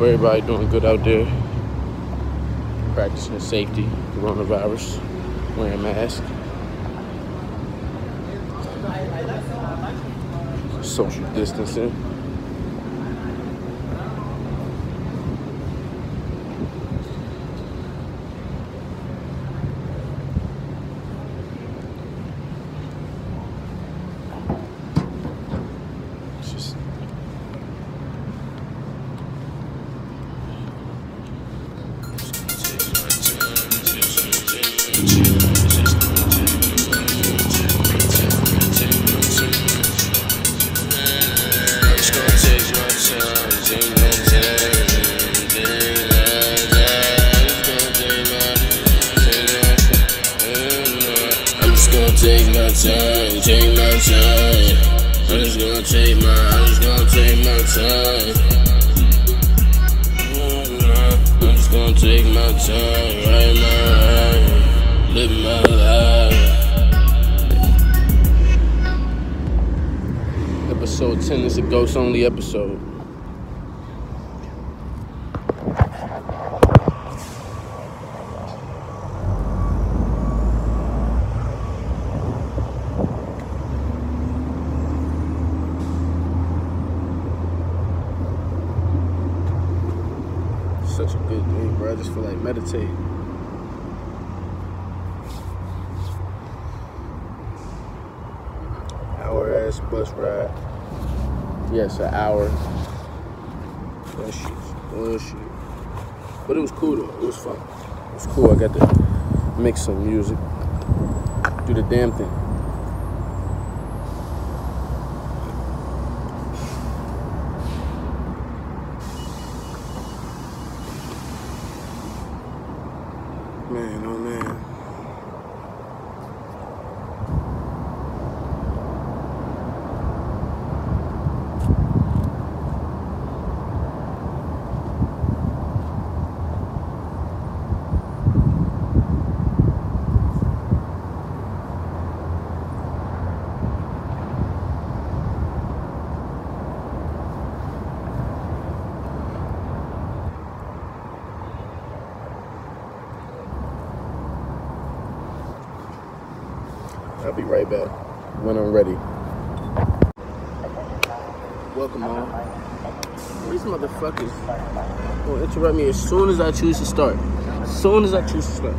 Hope everybody doing good out there. Practicing safety, coronavirus, wearing masks. Social distancing. Write my life, live my life. episode 10 is a ghost only episode. Such a good day, bro. I just feel like meditating. Hour ass bus ride. Yes, an hour. That shit's bullshit. But it was cool though. It was fun. It was cool. I got to mix some music. Do the damn thing. Man, oh man. I'll be right back when I'm ready. Welcome on. These motherfuckers will interrupt me as soon as I choose to start. As soon as I choose to start.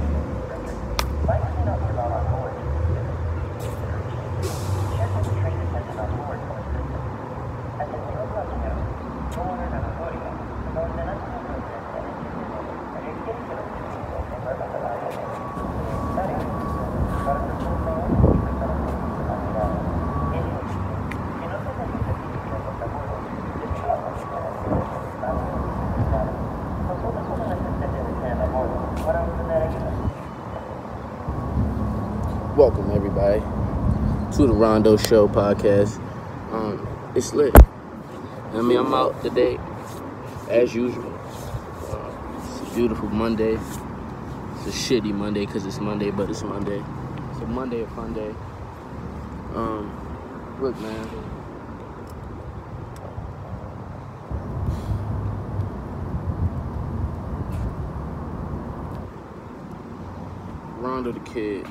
Welcome everybody to the Rondo Show podcast. Um, it's lit. I mean, I'm out today as usual. Uh, it's a beautiful Monday. It's a shitty Monday because it's Monday, but it's Monday. It's a Monday, a fun day. Um, look, man. Rondo the Kid.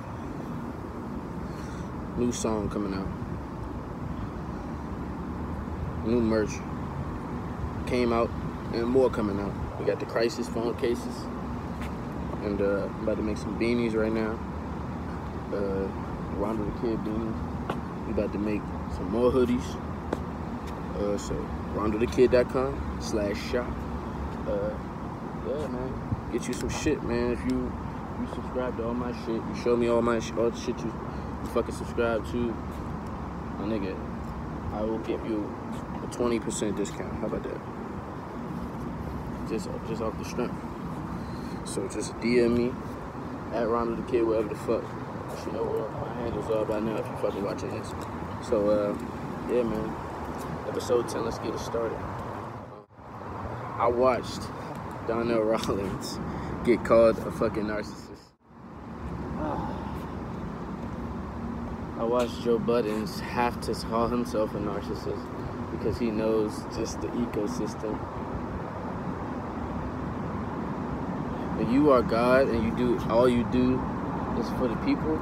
New song coming out. New merch came out and more coming out. We got the Crisis phone cases. And uh, I'm about to make some beanies right now. Uh, Rondo the Kid beanies. We about to make some more hoodies. Uh, so rondodakid.com slash shop. Uh, yeah, man. Get you some shit, man. If you you subscribe to all my shit, you show me all my sh- all the shit you fucking subscribe to, my nigga, I will give you a twenty percent discount. How about that? Just just off the strength. So just DM me at Rondo the Kid, wherever the fuck. You know where my handles are by now if you fucking watching this. So uh, yeah, man. Episode ten. Let's get it started. I watched Donnell Rawlings get called a fucking narcissist. I watched Joe Budden have to call himself a narcissist because he knows just the ecosystem when you are God and you do all you do is for the people,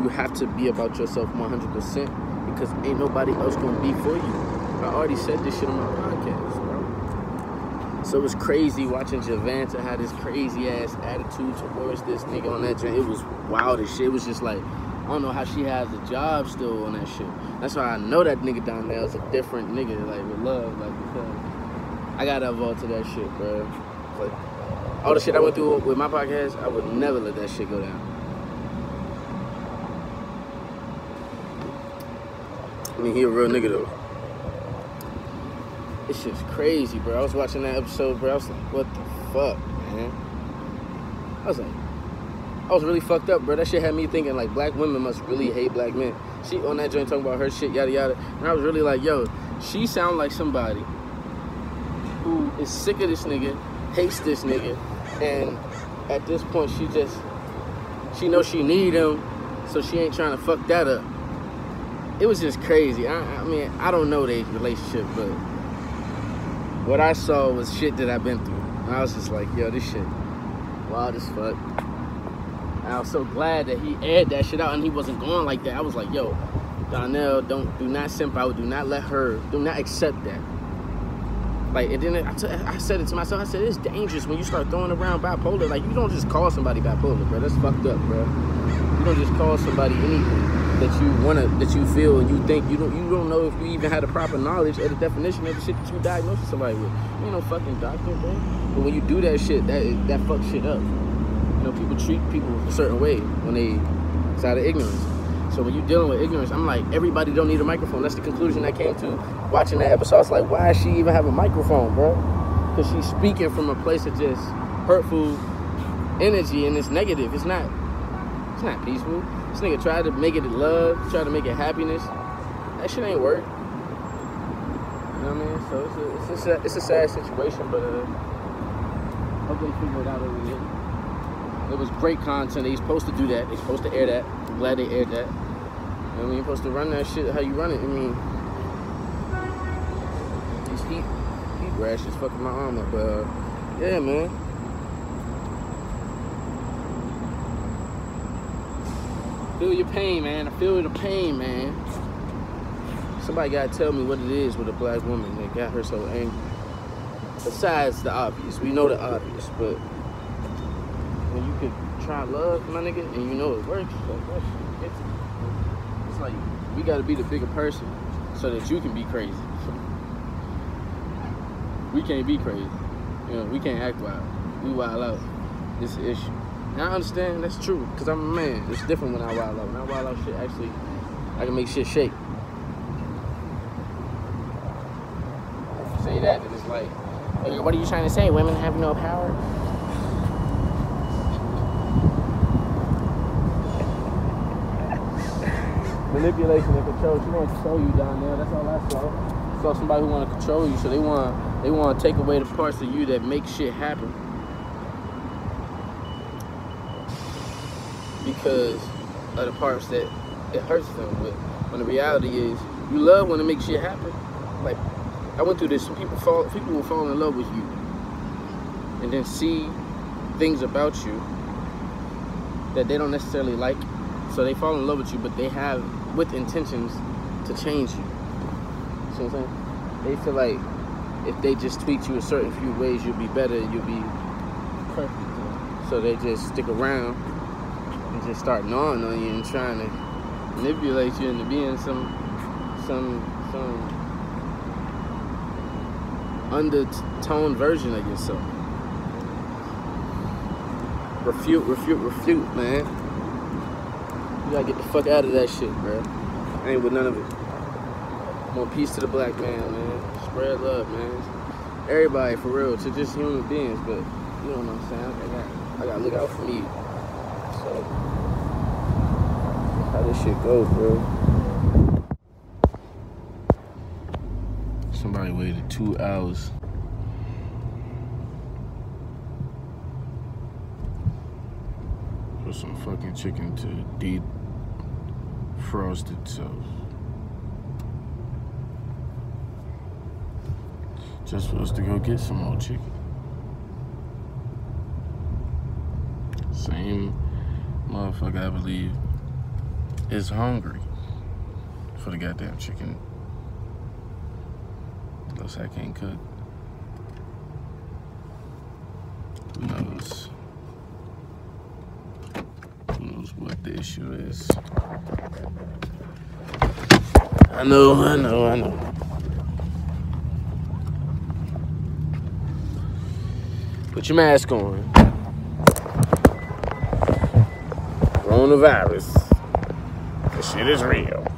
you have to be about yourself 100% because ain't nobody else gonna be for you. I already said this shit on my podcast, bro. So it was crazy watching Javanta have this crazy ass attitude towards this nigga on that joint. It was wild as shit. It was just like, don't know how she has a job still on that shit. That's why I know that nigga down there is a different nigga, like with love, like because I gotta evolve to that shit, bro. Like, all the shit I went through with my podcast, I would never let that shit go down. I mean, he a real nigga though. It's just crazy, bro. I was watching that episode, bro. I was like, what the fuck, man? I was like, I was really fucked up, bro. That shit had me thinking like black women must really hate black men. She on that joint talking about her shit, yada yada. And I was really like, yo, she sound like somebody who is sick of this nigga, hates this nigga, and at this point she just she knows she need him, so she ain't trying to fuck that up. It was just crazy. I, I mean, I don't know their relationship, but what I saw was shit that I've been through. And I was just like, yo, this shit wild as fuck. I was so glad that he aired that shit out and he wasn't going like that. I was like, yo, Donnell, don't do not simp out. Do not let her. Do not accept that. Like, and then I, t- I said it to myself. I said it's dangerous when you start throwing around bipolar. Like, you don't just call somebody bipolar, bro. That's fucked up, bro. You don't just call somebody anything that you wanna, that you feel, and you think you don't. You don't know if you even had the proper knowledge of the definition of the shit that you diagnosed somebody with. You ain't no fucking doctor, bro. But when you do that shit, that that fucks shit up. Know, people treat people a certain way when they it's out of ignorance. So when you're dealing with ignorance, I'm like, everybody don't need a microphone. That's the conclusion I came to watching that episode. I was like, why does she even have a microphone, bro? Because she's speaking from a place of just hurtful energy and it's negative. It's not. It's not peaceful. This nigga tried to make it love, tried to make it happiness. That shit ain't work. You know what I mean? So it's a, it's a, it's a sad situation, but uh, hope figure it out over. It was great content. They supposed to do that. They supposed to air that. I'm glad they aired that. I mean, you're supposed to run that shit how you run it. I mean, these heat, heat rashes fucking my arm up. But uh, yeah, man. Feel your pain, man. I feel the pain, man. Somebody gotta tell me what it is with a black woman that got her so angry. Besides the obvious, we know the obvious, but when you could try love, my nigga, and you know it works, like that shit, it's, it's like we gotta be the bigger person so that you can be crazy. We can't be crazy. You know, we can't act wild. We wild out. Is the issue. And I understand that's true, because I'm a man. It's different when I wild out. When I wild out shit, actually, I can make shit shake. Say that, it's like, "Hey, what are you trying to say? Women have no power? Manipulation and control. She want to control you down there. That's all I saw. Saw somebody who want to control you, so they want they want to take away the parts of you that make shit happen. because of the parts that it hurts them with. When the reality is, you love when it makes shit happen. Like I went through this. People fall, people will fall in love with you, and then see things about you that they don't necessarily like. So they fall in love with you, but they have with intentions to change you. See what I'm saying? They feel like if they just tweak you a certain few ways, you'll be better. You'll be perfect. So they just stick around and just start gnawing on you and trying to manipulate you into being some some some undertone version of yourself. Refute, refute, refute, man. You gotta get the fuck out of that shit, bro. I ain't with none of it. More peace to the black man, man. Spread love, man. Everybody, for real, to just human beings, but you know what I'm saying? I gotta, I gotta look out for me. So, how this shit go, bro? Somebody waited two hours. For some fucking chicken to defrost so. Just us to go get some more chicken. Same motherfucker, I believe, is hungry for the goddamn chicken. Like I can't cook. Who knows? Who knows what the issue is? I know, I know, I know. Put your mask on. Coronavirus. This shit is real.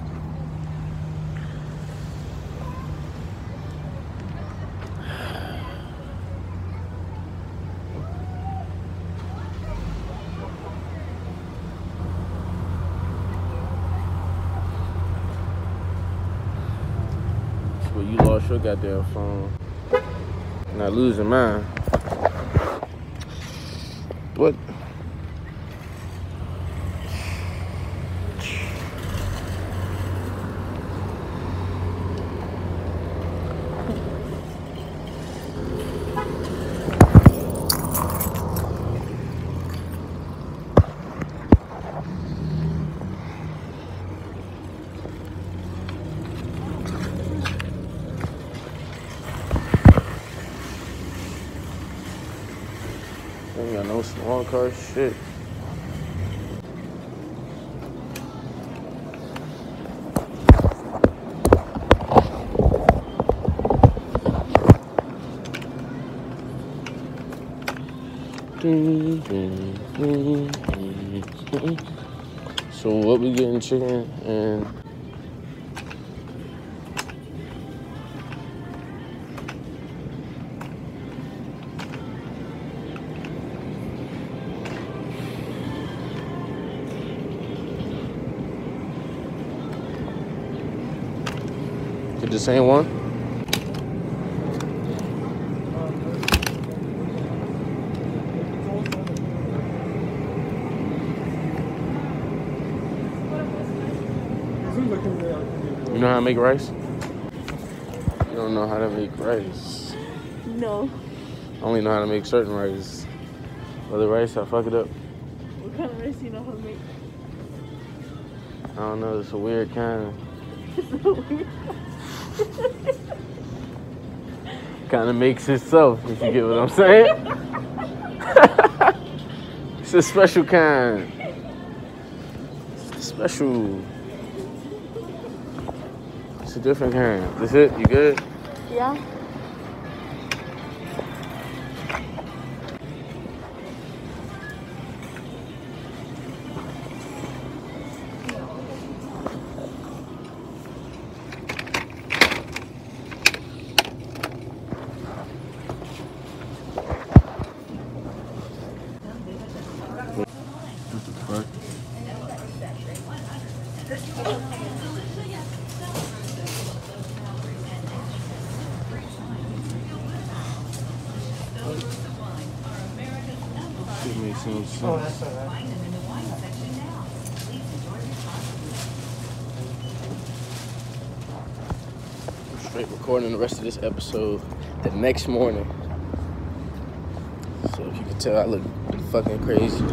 Well, you lost your goddamn phone. Not losing mine. What? Ain't got car shit. So what we getting chicken and same one? You know how to make rice? You don't know how to make rice. No. I only know how to make certain rice. Other rice, I fuck it up. What kind of rice do you know how to make? I don't know, it's a weird kind. Kind of makes itself, if you get what I'm saying. it's a special kind. It's special. It's a different kind. That's it? You good? yeah. It makes no sense. I'm straight recording the rest of this episode the next morning. So if you can tell, I look fucking crazy.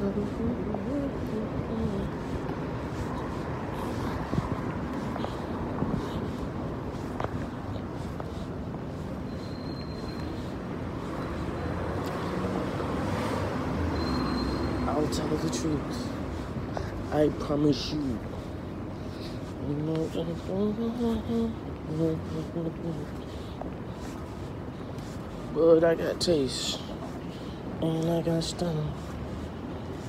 I'll tell you the truth. I promise you. But I got taste. And I got stomach.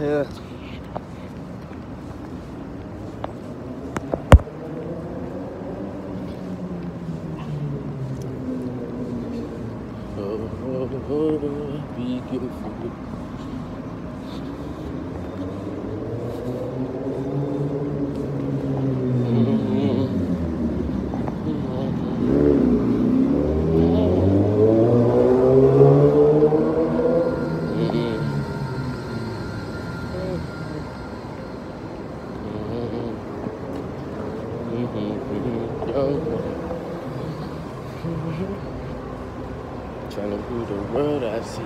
Yeah. Oh, oh, oh, be careful. Trying to rule the world I see.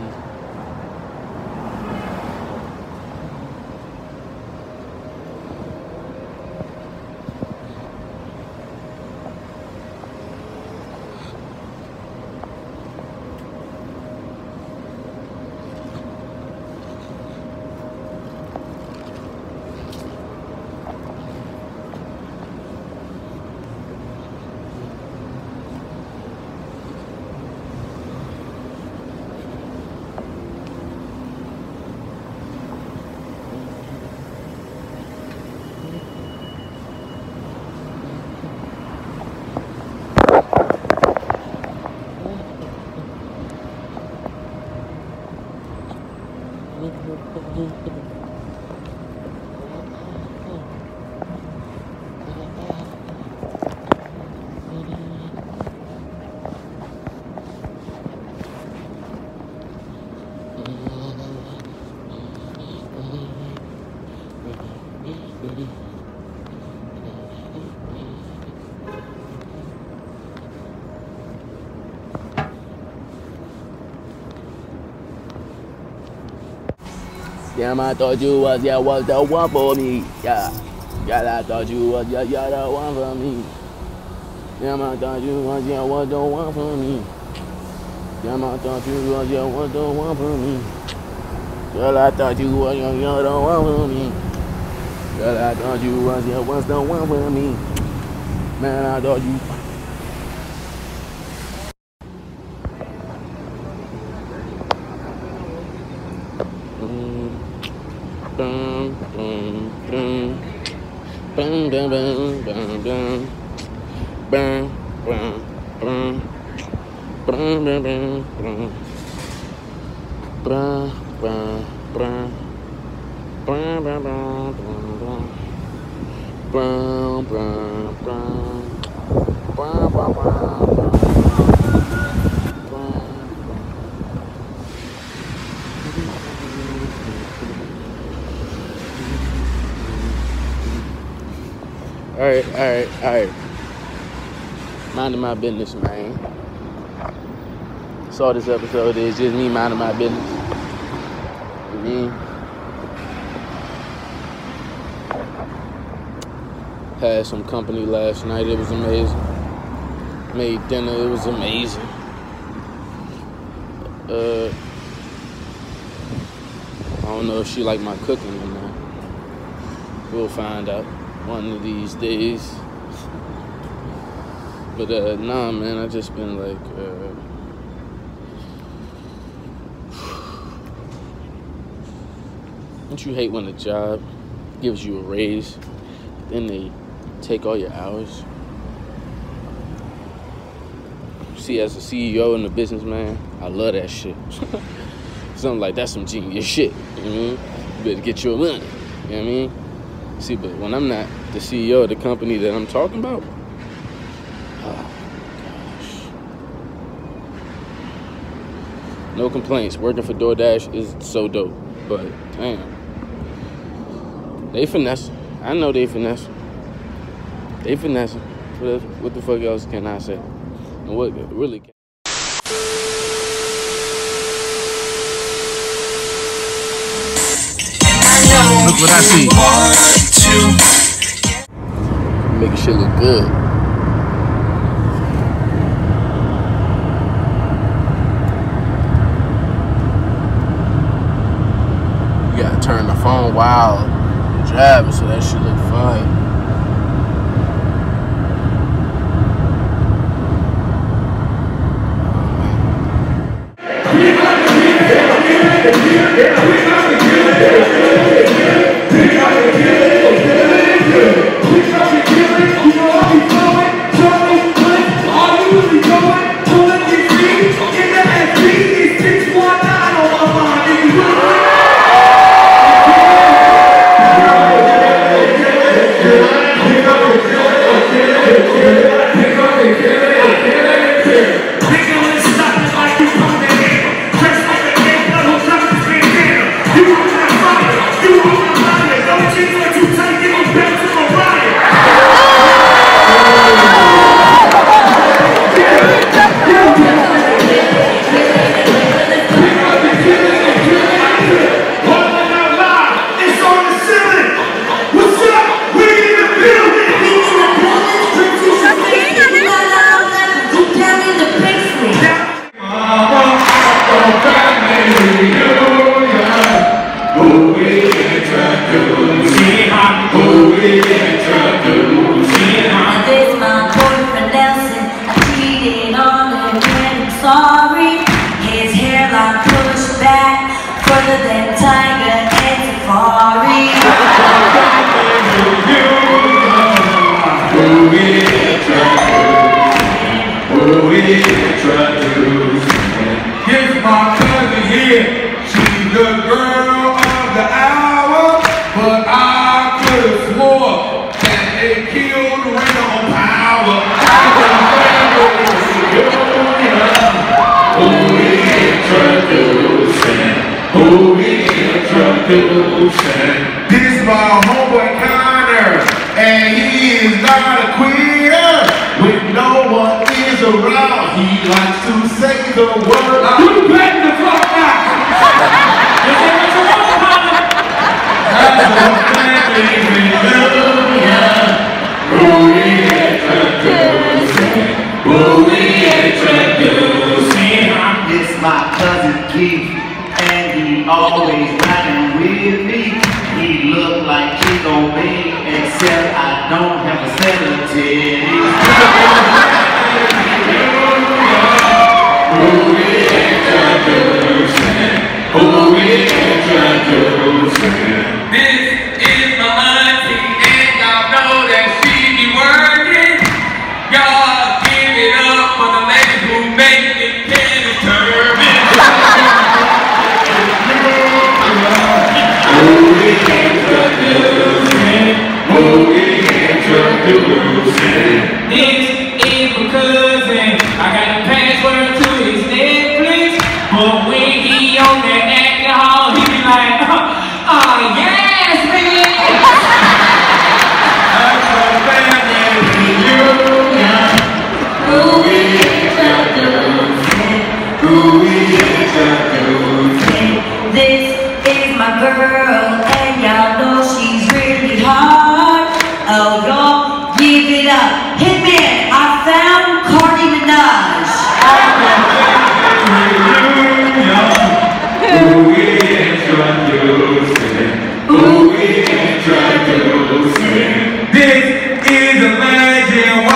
Damn, I thought you was, yeah, was the one for me. Yeah. Yeah, I thought you was, yeah, yeah, the one for me. Damn, I thought you was, yeah, was the one for me. Damn, I thought you was, yeah, was the one for me. Girl, I thought you was, yeah, yeah, the one for me. Girl, I thought you was, yeah, was the one for me. Man, I thought you. Right, all right. Alright. Minding my business, man. Saw this episode is just me minding my business. I mean, had some company last night. It was amazing. Made dinner. It was amazing. Uh, I don't know if she like my cooking or not. We'll find out one of these days. But uh, nah, man, I just been like, uh, don't you hate when a job gives you a raise, then they take all your hours? See, as a CEO and a businessman, I love that shit. Something like that's some genius shit. You know what I mean? You better get your money. You know what I mean? See, but when I'm not the CEO of the company that I'm talking about, oh. No complaints. Working for DoorDash is so dope. But damn. They finesse. I know they finesse. They finessing. What the fuck else can I say? And what really can Look what I see. Making shit look good. You gotta turn the phone wild Driving so that shit look fun. who we introduce who we introduce This is my homeboy Connor, and he is not a queen. Yeah.